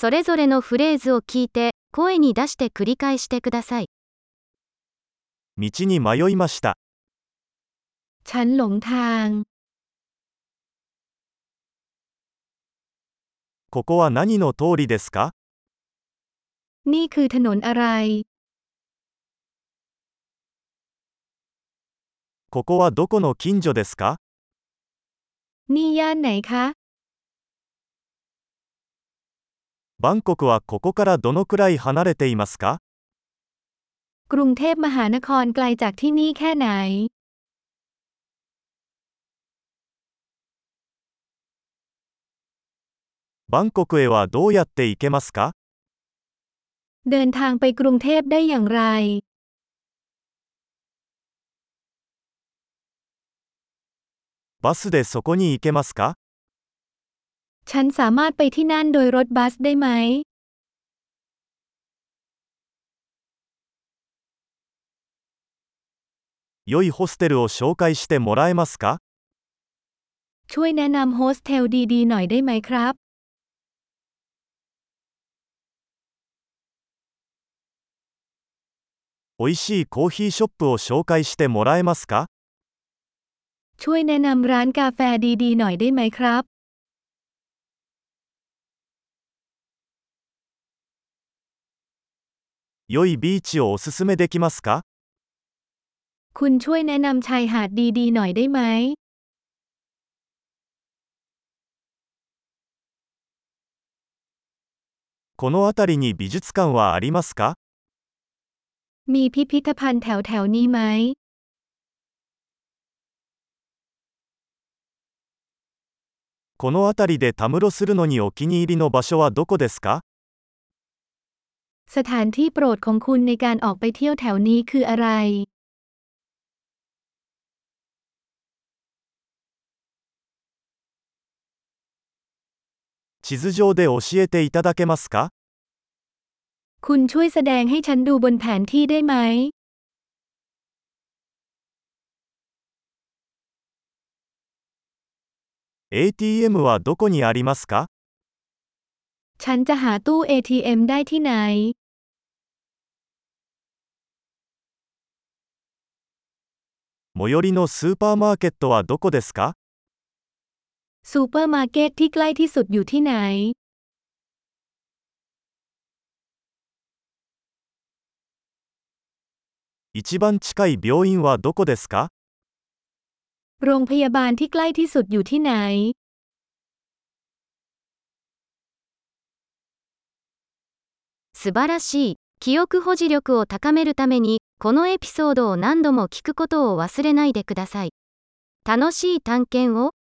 それぞれのフレーズを聞いて、声に出して繰り返してください。道に迷いました。 ฉันหลงทาง ここは何の通りですか นี่คือถนนอะไร ここはどこの近所ですか นี่ย่านไหนคะ バンコクはここからどのくらい離れていますか กรุงเทพมหานครไกลจากที่นี่แค่ไหน バンコクへはどうやって行けますか เดินทางไปกรุงเทพได้อย่างไร バスでそこに行けますか ฉันสามารถไปที่นั่นโดยรถบัสได้ไหม 良いホステルを紹介してもらえますか ช่วยแนะนำโฮสเทลดีๆหน่อยได้ไหมครับ 美味しいコーヒーショップを紹介してもらえますか ช่วยแนะนำร้านกาแฟดีๆหน่อยได้ไหมครับ 良いビーチをおすすめできますか คุณช่วยแนะนำชายหาดดีๆหน่อยได้ไหม この辺りに美術館はありますか มีพิพิธภัณฑ์แถวๆนี้ไหม この辺りでたむろするのにお気に入りの場所はどこですか สถานที่โปรดของคุณในการออกไปเที่ยวแถวนี้คืออะไร 地図上で教えていただけますか คุณช่วยแสดงให้ฉันดูบนแผนที่ได้ไหม ATM はどこにありますか ฉันจะหาตู้ ATM ได้ที่ไหน 最寄りのスーパーマーケットはどこですか ซูเปอร์มาร์เก็ตที่ใกล้ที่สุดอยู่ที่ไหน 一番近い病院はどこですか โรงพยาบาลที่ใกล้ที่สุดอยู่ที่ไหน 素晴らしい。記憶保持力を高めるために、 このエピソードを何度も聞くことを忘れないでください。楽しい探検を。